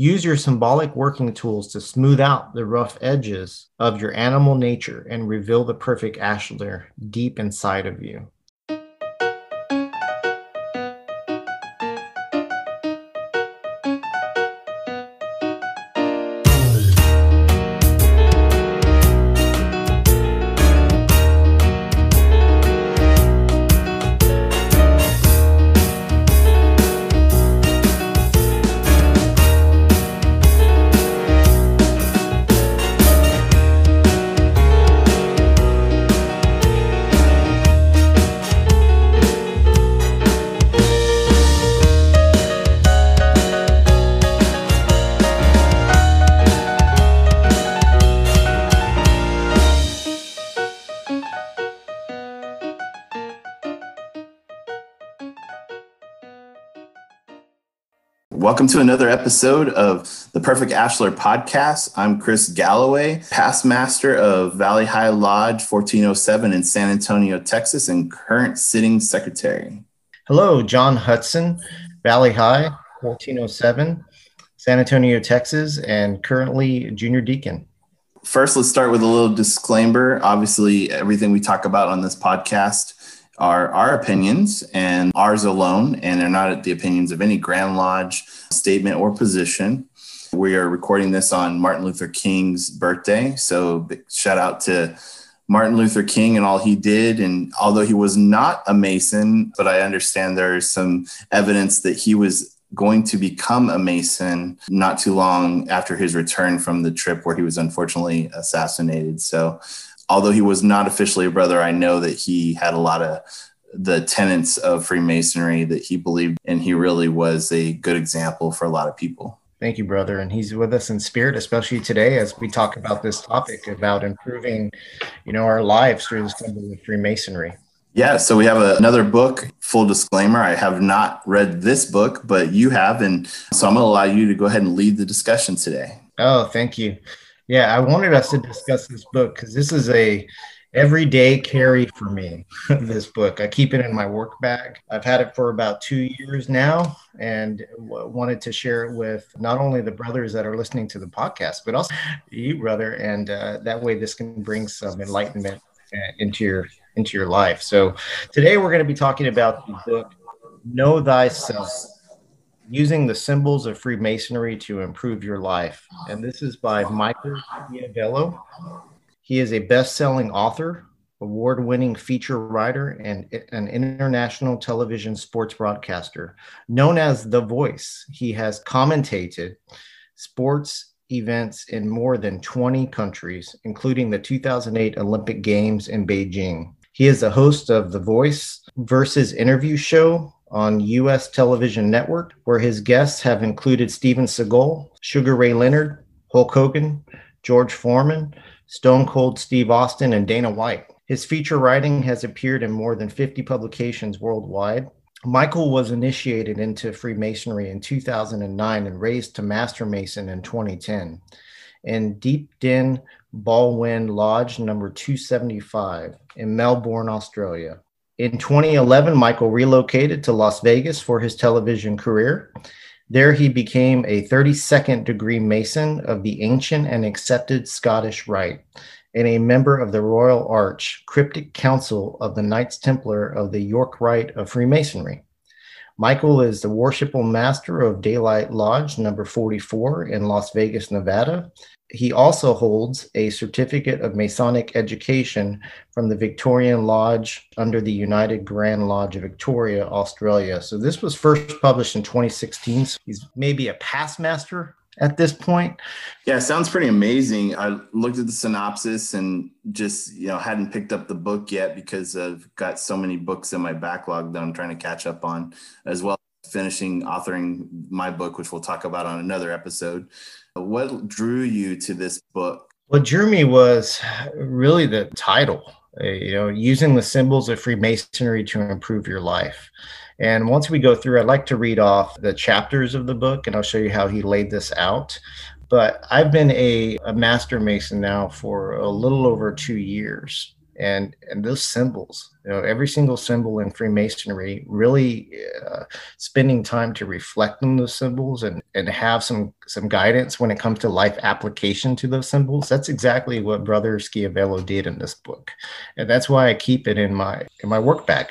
Use your symbolic working tools to smooth out the rough edges of your animal nature and reveal the perfect ashlar deep inside of you. Welcome to another episode of the Perfect Ashlar podcast. I'm Chris Galloway, past master of Valley High Lodge 1407 in San Antonio, Texas, and current sitting secretary. Hello, John Hudson, Valley High 1407, San Antonio, Texas, and currently junior deacon. First, let's start with a little disclaimer. Obviously, everything we talk about on this podcast are our opinions and ours alone, and they're not the opinions of any Grand Lodge statement or position. We are recording this on Martin Luther King's birthday. So, shout out to Martin Luther King and all he did. And although he was not a Mason, but I understand there's some evidence that he was going to become a Mason not too long after his return from the trip where he was unfortunately assassinated. So, although he was not officially a brother, I know that he had a lot of the tenets of Freemasonry that he believed, and he really was a good example for a lot of people. Thank you, brother. And he's with us in spirit, especially today as we talk about this topic about improving, you know, our lives through the symbol of Freemasonry. Yeah, so we have a, another book. Full disclaimer, I have not read this book, but you have. And so I'm going to allow you to go ahead and lead the discussion today. Oh, thank you. Yeah, I wanted us to discuss this book because this is a everyday carry for me. this book, I keep it in my work bag. I've had it for about two years now, and w- wanted to share it with not only the brothers that are listening to the podcast, but also you, brother. And uh, that way, this can bring some enlightenment uh, into your into your life. So today, we're going to be talking about the book "Know Thyself." Using the symbols of Freemasonry to improve your life. And this is by Michael Schiavello. He is a best selling author, award winning feature writer, and an international television sports broadcaster. Known as The Voice, he has commentated sports events in more than 20 countries, including the 2008 Olympic Games in Beijing. He is the host of The Voice versus interview show on U.S. television network, where his guests have included Steven Seagal, Sugar Ray Leonard, Hulk Hogan, George Foreman, Stone Cold Steve Austin, and Dana White. His feature writing has appeared in more than 50 publications worldwide. Michael was initiated into Freemasonry in 2009 and raised to Master Mason in 2010. In Deep Den Balwyn Lodge number 275 in Melbourne, Australia. In 2011, Michael relocated to Las Vegas for his television career. There, he became a 32nd degree Mason of the ancient and accepted Scottish Rite and a member of the Royal Arch Cryptic Council of the Knights Templar of the York Rite of Freemasonry. Michael is the worshipful master of Daylight Lodge number 44 in Las Vegas, Nevada, he also holds a certificate of Masonic education from the Victorian Lodge under the United Grand Lodge of Victoria, Australia. So this was first published in 2016. So he's maybe a past master at this point. Yeah, sounds pretty amazing. I looked at the synopsis and just, you know, hadn't picked up the book yet because I've got so many books in my backlog that I'm trying to catch up on, as well finishing authoring my book, which we'll talk about on another episode. What drew you to this book? What drew me was really the title, uh, you know, using the symbols of Freemasonry to improve your life. And once we go through, I'd like to read off the chapters of the book and I'll show you how he laid this out. But I've been a, a master mason now for a little over two years. And and those symbols you know every single symbol in freemasonry really uh, spending time to reflect on those symbols and and have some some guidance when it comes to life application to those symbols. That's exactly what brother schiavello did in this book and that's why i keep it in my in my work bag.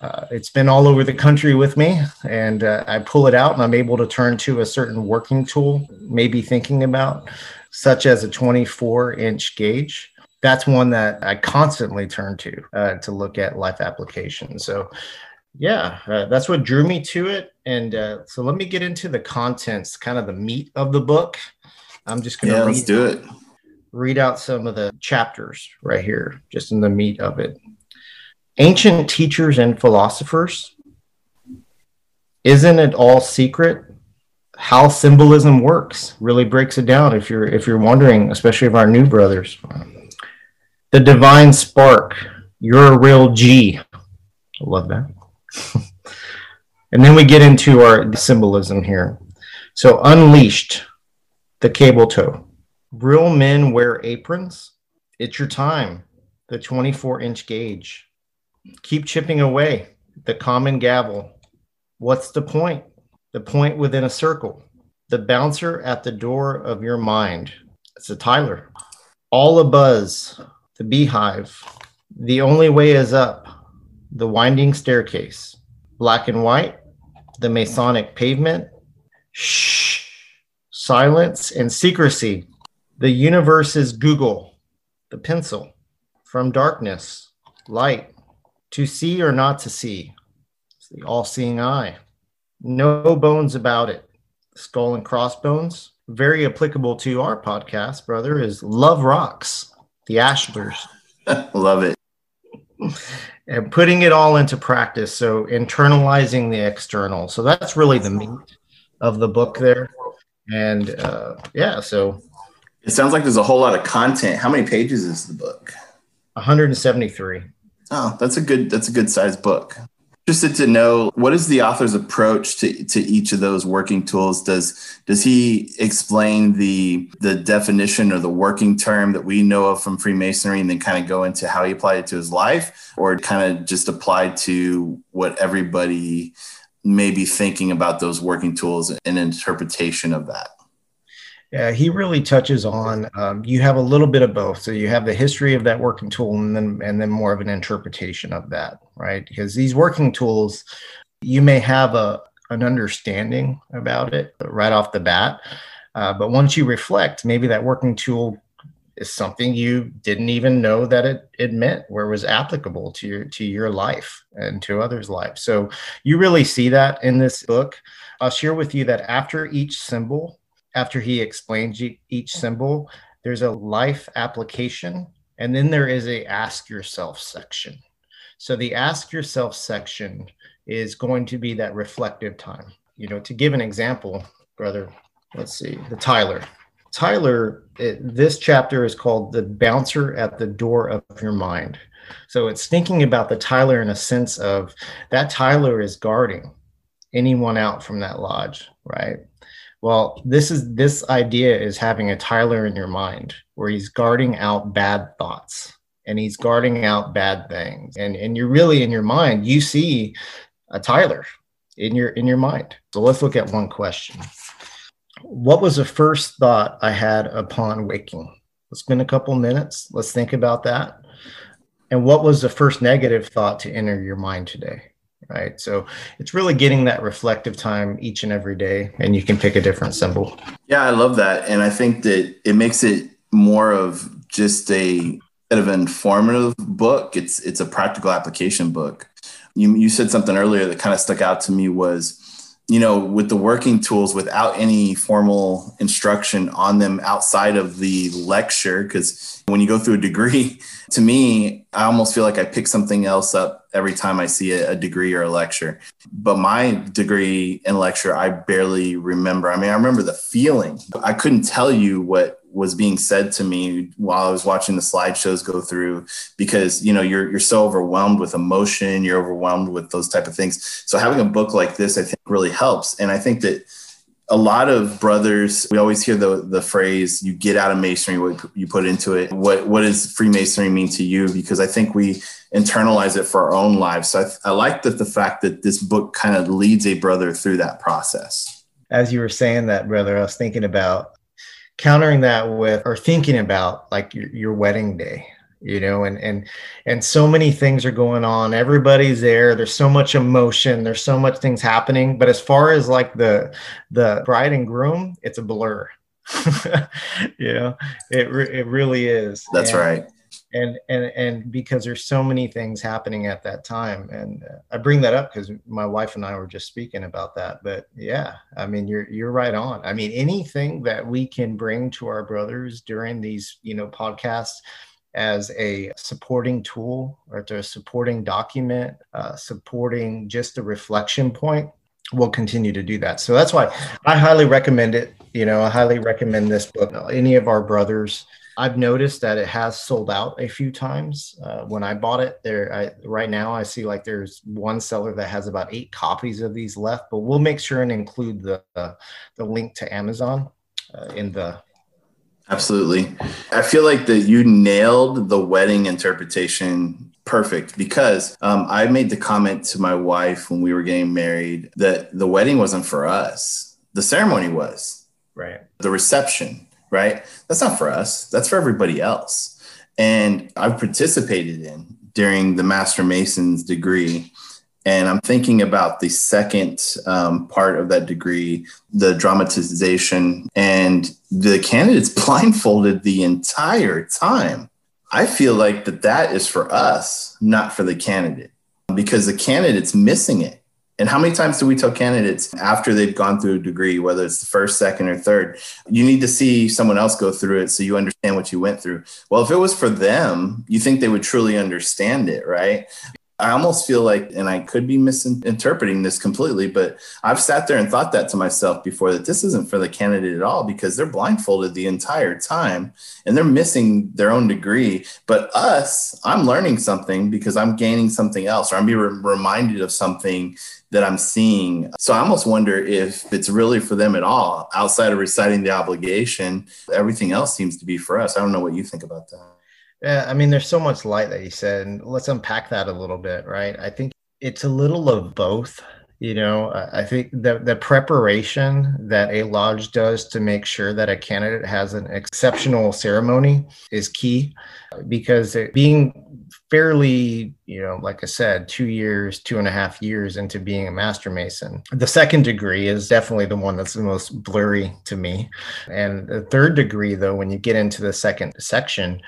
Uh, it's been all over the country with me and uh, i pull it out and i'm able to turn to a certain working tool maybe thinking about such as a 24 inch gauge that's one that I constantly turn to uh, to look at life applications. So, yeah, uh, that's what drew me to it. And uh, so, let me get into the contents, kind of the meat of the book. I'm just going to yeah, let's do it. Read out some of the chapters right here, just in the meat of it. Ancient teachers and philosophers. Isn't it all secret? How symbolism works really breaks it down. If you're if you're wondering, especially of our new brothers the divine spark. You're a real G. I love that. and then we get into our symbolism here. So, unleashed, the cable toe. Real men wear aprons. It's your time, the 24 inch gauge. Keep chipping away, the common gavel. What's the point? The point within a circle. The bouncer at the door of your mind. It's a Tyler. All a buzz, the beehive, the only way is up, the winding staircase, black and white, the Masonic pavement, shh, silence and secrecy. The universe is Google, the pencil, from darkness, light, to see or not to see. It's the all seeing eye. No bones about it. Skull and crossbones, very applicable to our podcast, brother, is Love Rocks the Ashlars. Love it. And putting it all into practice. So internalizing the external. So that's really the meat of the book there. And uh, yeah, so it sounds like there's a whole lot of content. How many pages is the book? 173. Oh, that's a good that's a good size book interested to know what is the author's approach to, to each of those working tools? Does does he explain the the definition or the working term that we know of from freemasonry and then kind of go into how he applied it to his life? Or kind of just apply to what everybody may be thinking about those working tools and interpretation of that yeah, he really touches on. Um, you have a little bit of both. So you have the history of that working tool, and then and then more of an interpretation of that, right? Because these working tools, you may have a an understanding about it right off the bat, uh, but once you reflect, maybe that working tool is something you didn't even know that it, it meant where it was applicable to your to your life and to others' lives. So you really see that in this book. I'll share with you that after each symbol after he explains each symbol, there's a life application, and then there is a ask yourself section. So the ask yourself section is going to be that reflective time. You know, to give an example, brother, let's see, the Tyler. Tyler, it, this chapter is called The Bouncer at the Door of Your Mind. So it's thinking about the Tyler in a sense of that Tyler is guarding anyone out from that lodge, right? Well, this is this idea is having a Tyler in your mind where he's guarding out bad thoughts and he's guarding out bad things. And and you're really in your mind, you see a Tyler in your in your mind. So let's look at one question. What was the first thought I had upon waking? Let's spend a couple minutes. Let's think about that. And what was the first negative thought to enter your mind today? Right? So it's really getting that reflective time each and every day, and you can pick a different symbol. Yeah, I love that, and I think that it makes it more of just a bit of an informative book. It's it's a practical application book. You you said something earlier that kind of stuck out to me was you know, with the working tools without any formal instruction on them outside of the lecture. Because when you go through a degree, to me, I almost feel like I pick something else up every time I see a, degree or a lecture. But my degree and lecture, I barely remember. I mean, I remember the feeling. I couldn't tell you what was being said to me while I was watching the slideshows go through because you know you're you're so overwhelmed with emotion, you're overwhelmed with those type of things. So having a book like this, I think, really helps. And I think that a lot of brothers we always hear the the phrase you get out of masonry what you put into it what what does freemasonry mean to you because i think we internalize it for our own lives so i, I like that the fact that this book kind of leads a brother through that process as you were saying that brother i was thinking about countering that with or thinking about like your, your wedding day you know and and and so many things are going on. Everybody's there. There's so much emotion. There's so much things happening. But as far as like the the bride and groom it's a blur. You know it re- it really is. That's and, right and and and because there's so many things happening at that time and uh, i bring that up because my wife and i were just speaking about that but yeah i mean you're you're right on i mean anything that we can bring to our brothers during these you know podcasts as a supporting tool or to a supporting document, uh, supporting just a reflection point, we'll continue to do that. So that's why I highly recommend it. You know, I highly recommend this book. Any of our brothers, I've noticed that it has sold out a few times. Uh, when I bought it, there I, right now I see like there's one seller that has about eight copies of these left. But we'll make sure and include the uh, the link to Amazon uh, in the Absolutely. I feel like that you nailed the wedding interpretation perfect because um, I made the comment to my wife when we were getting married that the wedding wasn't for us. The ceremony was. Right. The reception, right? That's not for us. That's for everybody else. And I've participated in during the Master Mason's degree and I'm thinking about the second um, part of that degree, the dramatization, and the candidates blindfolded the entire time. I feel like that that is for us, not for the candidate, because the candidate's missing it. And how many times do we tell candidates after they've gone through a degree, whether it's the first, second, or third, you need to see someone else go through it so you understand what you went through? Well, if it was for them, you think they would truly understand it, right? I almost feel like, and I could be misinterpreting this completely, but I've sat there and thought that to myself before that this isn't for the candidate at all because they're blindfolded the entire time and they're missing their own degree. But us, I'm learning something because I'm gaining something else or I'm being reminded of something that I'm seeing. So I almost wonder if it's really for them at all outside of reciting the obligation. Everything else seems to be for us. I don't know what you think about that. Yeah, I mean, there's so much light that you said, and let's unpack that a little bit, right? I think it's a little of both. You know, I think the the preparation that a lodge does to make sure that a candidate has an exceptional ceremony is key, because being fairly, you know, like I said, two years, two and a half years into being a master mason. The second degree is definitely the one that's the most blurry to me. And the third degree, though, when you get into the second section,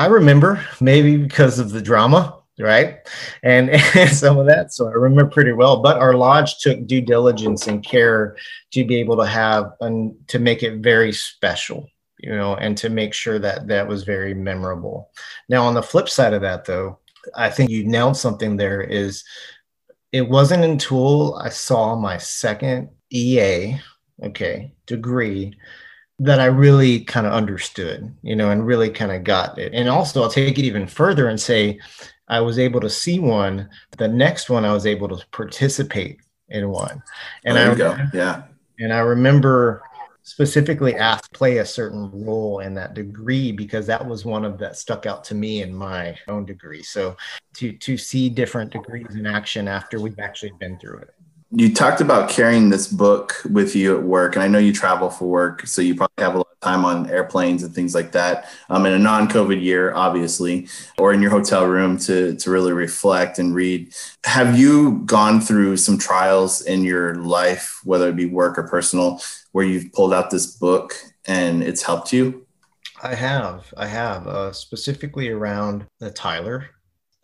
I remember maybe because of the drama, right? And, and, some of that. So I remember pretty well. But our lodge took due diligence and care to be able to have and to make it very special, you know, and to make sure that that was very memorable. Now, on the flip side of that, though, I think you nailed something there is it wasn't until I saw my second EA, okay, degree that I really kind of understood, you know, and really kind of got it. And also, I'll take it even further and say I was able to see one. The next one, I was able to participate in one. And there I go. Yeah. And I remember specifically asked play a certain role in that degree because that was one of that stuck out to me in my own degree. So to to see different degrees in action after we've actually been through it you talked about carrying this book with you at work, and I know you travel for work, so you probably have a lot of time on airplanes and things like that. Um, in a non-COVID year, obviously, or in your hotel room to to really reflect and read. Have you gone through some trials in your life, whether it be work or personal, where you've pulled out this book and it's helped you? I have, I have, uh, specifically around the Tyler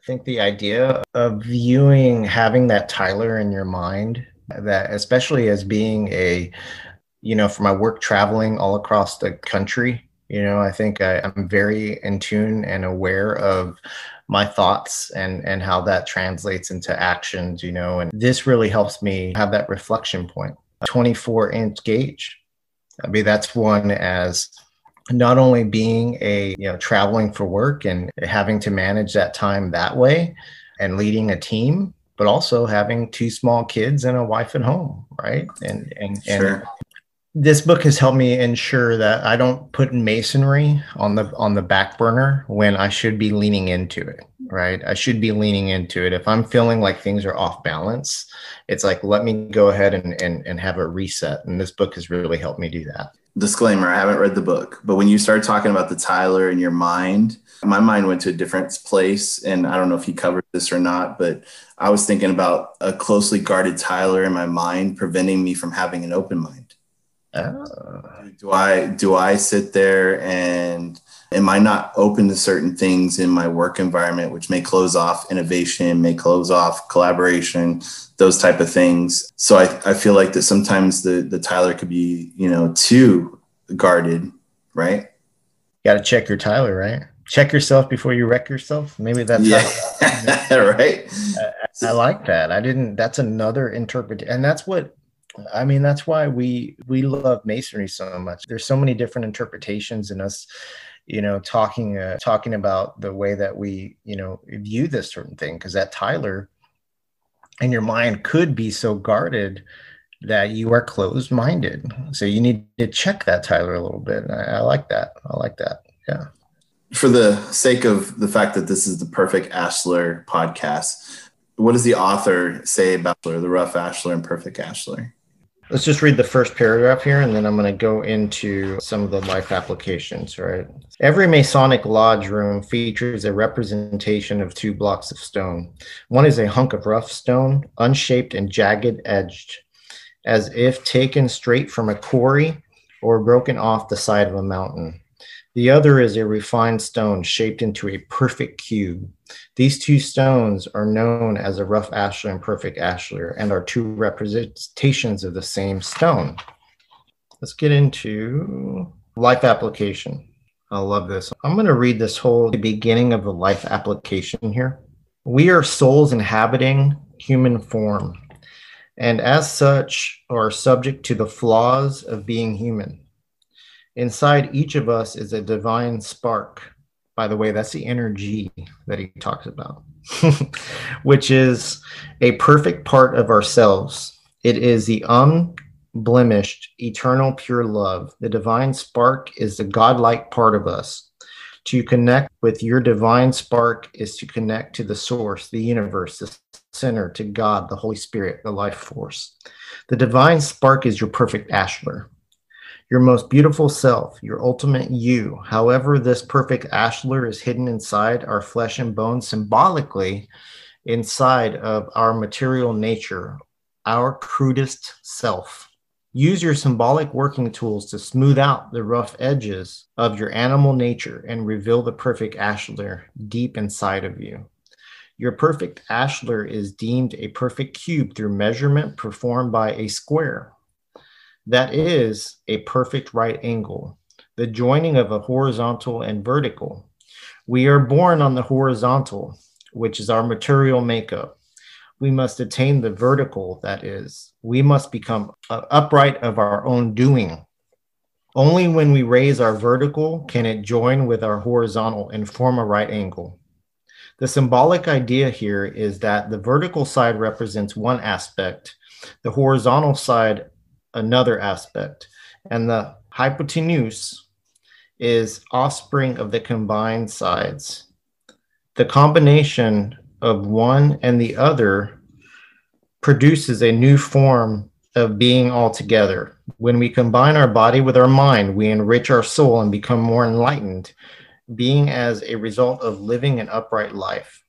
think the idea of viewing having that Tyler in your mind, that especially as being a, you know, for my work traveling all across the country, you know, I think I, I'm very in tune and aware of my thoughts and and how that translates into actions, you know, and this really helps me have that reflection point. 24 inch gauge. I mean, that's one as not only being a you know traveling for work and having to manage that time that way and leading a team but also having two small kids and a wife at home right and and, sure. and this book has helped me ensure that I don't put masonry on the on the back burner when I should be leaning into it, right? I should be leaning into it. If I'm feeling like things are off balance, it's like let me go ahead and and, and have a reset. And this book has really helped me do that. Disclaimer, I haven't read the book, but when you start talking about the Tyler in your mind, my mind went to a different place. And I don't know if he covered this or not, but I was thinking about a closely guarded Tyler in my mind, preventing me from having an open mind. Oh. Do I do I sit there and am I not open to certain things in my work environment, which may close off innovation, may close off collaboration, those type of things. So I, I feel like that sometimes the the Tyler could be, you know, too guarded, right? Got to check your Tyler, right? check yourself before you wreck yourself. Maybe that's yeah, right. I, I, like that. I didn't. That's another interpretation, and that's what I mean. That's why we we love masonry so much. There's so many different interpretations in us. You know, talking uh, talking about the way that we you know view this certain thing because that Tyler in your mind could be so guarded that you are closed minded. So you need to check that Tyler a little bit. I, I like that. I like that. Yeah for the sake of the fact that this is the perfect Ashlar podcast, what does the author say about the rough Ashlar and perfect Ashlar? Let's just read the first paragraph here, and then I'm going to go into some of the life applications, right? Every Masonic lodge room features a representation of two blocks of stone. One is a hunk of rough stone, unshaped and jagged edged, as if taken straight from a quarry or broken off the side of a mountain. The other is a refined stone shaped into a perfect cube. These two stones are known as a rough ashlar and perfect ashlar and are two representations of the same stone. Let's get into life application. I love this. I'm going to read this whole beginning of the life application here. We are souls inhabiting human form, and as such are subject to the flaws of being human. Inside each of us is a divine spark. By the way, that's the energy that he talks about, which is a perfect part of ourselves. It is the unblemished, eternal, pure love. The divine spark is the godlike part of us. To connect with your divine spark is to connect to the source, the universe, the center, to God, the Holy Spirit, the life force. The divine spark is your perfect ashlar your most beautiful self, your ultimate you. However, this perfect ashlar is hidden inside our flesh and bone, symbolically inside of our material nature, our crudest self. Use your symbolic working tools to smooth out the rough edges of your animal nature and reveal the perfect ashlar deep inside of you. Your perfect ashlar is deemed a perfect cube through measurement performed by a square that is a perfect right angle, the joining of a horizontal and vertical. We are born on the horizontal, which is our material makeup. We must attain the vertical, that is, we must become upright of our own doing. Only when we raise our vertical can it join with our horizontal and form a right angle. The symbolic idea here is that the vertical side represents one aspect, the horizontal side another aspect. And the hypotenuse is offspring of the combined sides. The combination of one and the other produces a new form of being altogether. When we combine our body with our mind, we enrich our soul and become more enlightened, being as a result of living an upright life.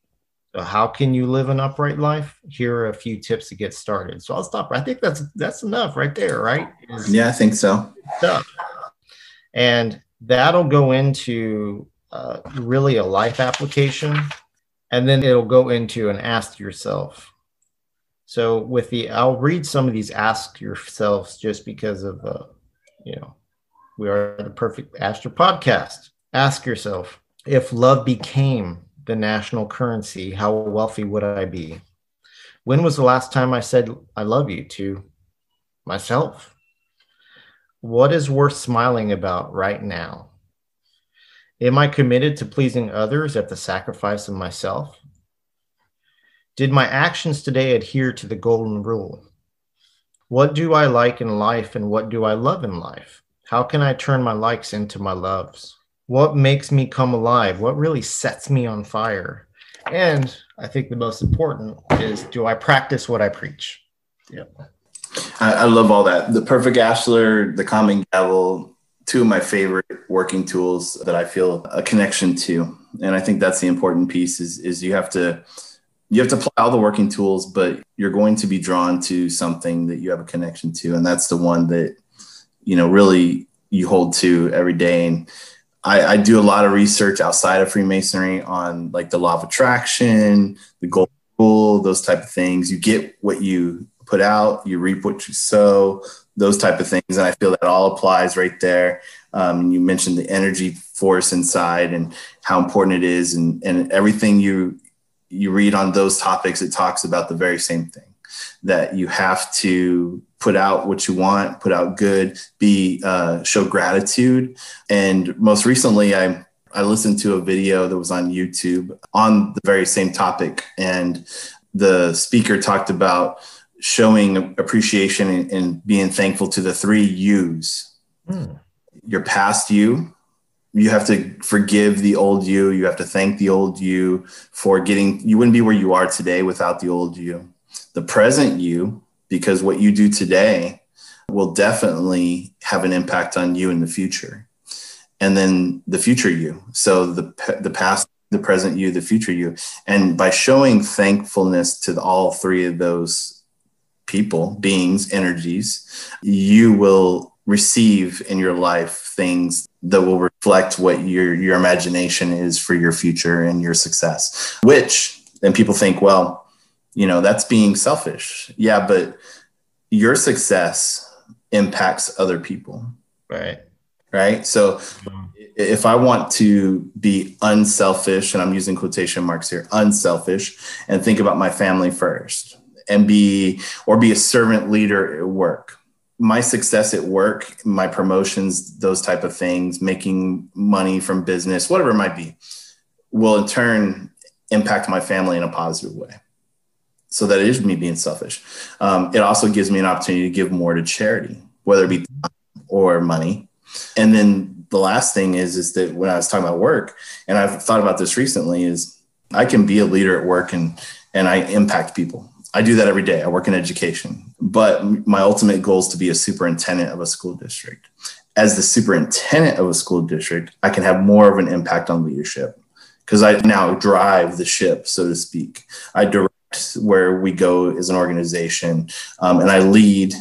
How can you live an upright life? Here are a few tips to get started. So I'll stop. I think that's that's enough right there, right? Yeah, I think so. Stuff. And that'll go into uh, really a life application, and then it'll go into an ask yourself. So with the, I'll read some of these ask yourselves just because of, uh, you know, we are the perfect Ashlar podcast. Ask yourself if love became the national currency, how wealthy would I be? When was the last time I said I love you to myself? What is worth smiling about right now? Am I committed to pleasing others at the sacrifice of myself? Did my actions today adhere to the golden rule? What do I like in life and what do I love in life? How can I turn my likes into my loves? What makes me come alive? What really sets me on fire? And I think the most important is do I practice what I preach? Yeah. I, I love all that. The perfect Ashlar, the common gavel, two of my favorite working tools that I feel a connection to. And I think that's the important piece is, is you have to you have to apply all the working tools, but you're going to be drawn to something that you have a connection to. And that's the one that, you know, really you hold to every day. And I, I do a lot of research outside of Freemasonry on like the law of attraction, the golden rule, those type of things. You get what you put out, you reap what you sow, those type of things. And I feel that all applies right there. Um, you mentioned the energy force inside and how important it is, and, and everything you you read on those topics, it talks about the very same thing that you have to put out what you want, put out good, be uh, show gratitude. And most recently, I I listened to a video that was on YouTube on the very same topic, and the speaker talked about showing appreciation and, and being thankful to the three U's. Mm. Your past you, you have to forgive the old you. You have to thank the old you for getting, you wouldn't be where you are today without the old you. The present you, because what you do today will definitely have an impact on you in the future. And then the future you. So the, the past, the present you, the future you. And by showing thankfulness to all three of those people, beings, energies, you will receive in your life things that will reflect what your your imagination is for your future and your success. Which and people think, well, you know, that's being selfish. Yeah, but your success impacts other people. Right. Right. So mm-hmm. if I want to be unselfish, and I'm using quotation marks here, unselfish, and think about my family first, and be or be a servant leader at work my success at work my promotions those type of things making money from business whatever it might be will in turn impact my family in a positive way so that is me being selfish um, it also gives me an opportunity to give more to charity whether it be time or money and then the last thing is is that when i was talking about work and i've thought about this recently is i can be a leader at work and and i impact people I do that every day. I work in education, but my ultimate goal is to be a superintendent of a school district. As the superintendent of a school district, I can have more of an impact on leadership because I now drive the ship, so to speak. I direct where we go as an organization, um, and I lead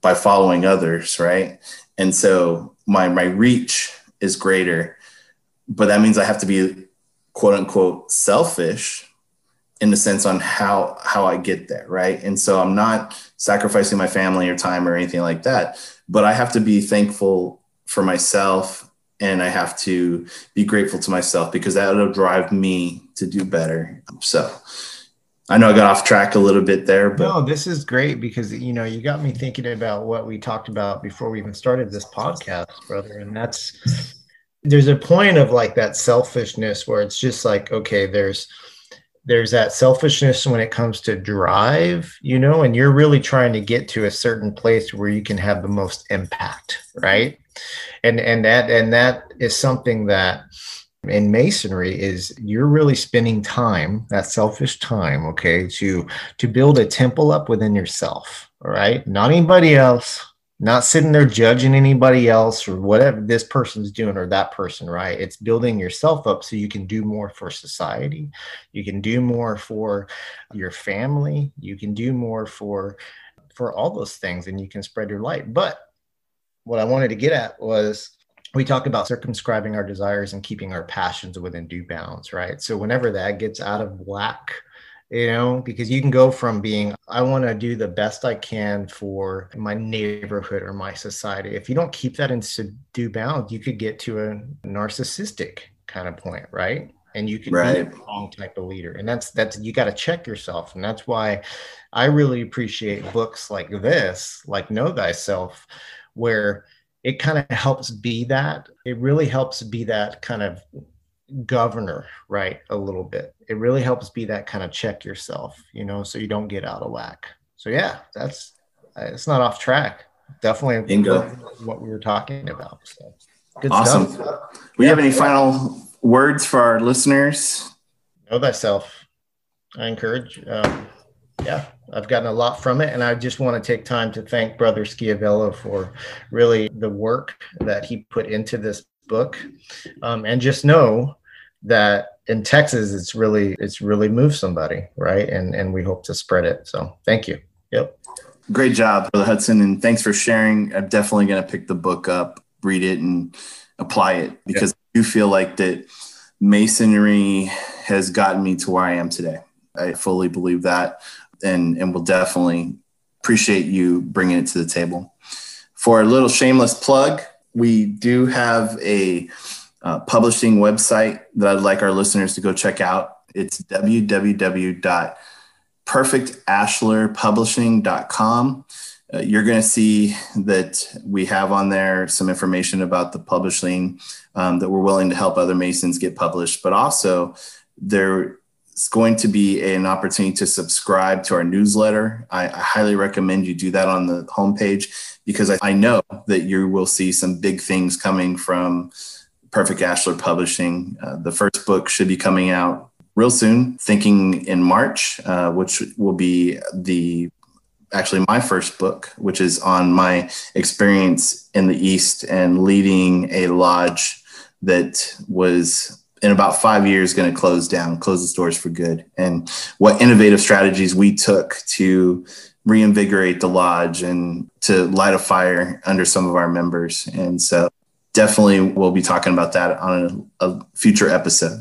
by following others, right? And so my my reach is greater, but that means I have to be quote unquote selfish in the sense on how how I get there, right? And so I'm not sacrificing my family or time or anything like that, but I have to be thankful for myself and I have to be grateful to myself because that'll drive me to do better. So I know I got off track a little bit there, but no, this is great because you know you got me thinking about what we talked about before we even started this podcast, brother. And that's there's a point of like that selfishness where it's just like, okay, there's there's that selfishness when it comes to drive, you know, and you're really trying to get to a certain place where you can have the most impact, right? And and that and that is something that in masonry is you're really spending time, that selfish time, okay, to to build a temple up within yourself, all right? Not anybody else, not sitting there judging anybody else or whatever this person's doing or that person, right? It's building yourself up so you can do more for society. You can do more for your family. You can do more for for all those things and you can spread your light. But what I wanted to get at was we talk about circumscribing our desires and keeping our passions within due bounds, right? So whenever that gets out of whack, you know, because you can go from being, I want to do the best I can for my neighborhood or my society. If you don't keep that in due bounds, you could get to a narcissistic kind of point, right? And you could right. be the wrong type of leader. And that's, that's, you got to check yourself. And that's why I really appreciate books like this, like Know Thyself, where it kind of helps be that. It really helps be that kind of governor right a little bit it really helps be that kind of check yourself you know so you don't get out of whack so yeah that's it's not off track. Definitely Bingo. what we were talking about. So good awesome. stuff. We yeah. have any final words for our listeners? Know thyself. I encourage. Um, yeah, I've gotten a lot from it, and I just want to take time to thank Brother Schiavello for really the work that he put into this book, um, and just know that in Texas, it's really it's really moved somebody, right? And and we hope to spread it. So thank you. Yep. Great job, Brother Hudson, and thanks for sharing. I'm definitely going to pick the book up, read it, and apply it because I do feel like that masonry has gotten me to where I am today. I fully believe that, and and we'll definitely appreciate you bringing it to the table. For a little shameless plug, we do have a uh, publishing website that I'd like our listeners to go check out. It's www.perfectashlarpublishing.com. Uh, you're going to see that we have on there some information about the publishing um, that we're willing to help other Masons get published, but also there's going to be an opportunity to subscribe to our newsletter. I, I highly recommend you do that on the homepage because I, I know that you will see some big things coming from Perfect Ashlar Publishing. Uh, the first book should be coming out real soon, thinking in March, uh, which will be the actually my first book, which is on my experience in the East and leading a lodge that was in about five years going to close down, close its doors for good, and what innovative strategies we took to reinvigorate the lodge and to light a fire under some of our members. And so definitely we'll be talking about that on a, a future episode.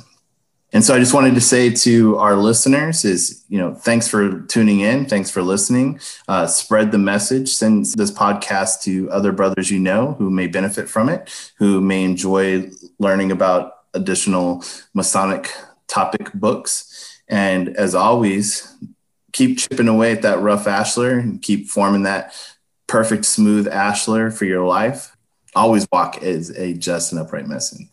And so I just wanted to say to our listeners is, you know, thanks for tuning in. Thanks for listening. Uh, spread the message. Send this podcast to other brothers you know who may benefit from it, who may enjoy learning about additional Masonic topic books. And as always, keep chipping away at that rough ashlar and keep forming that perfect, smooth ashlar for your life always walk as a just and upright Mason.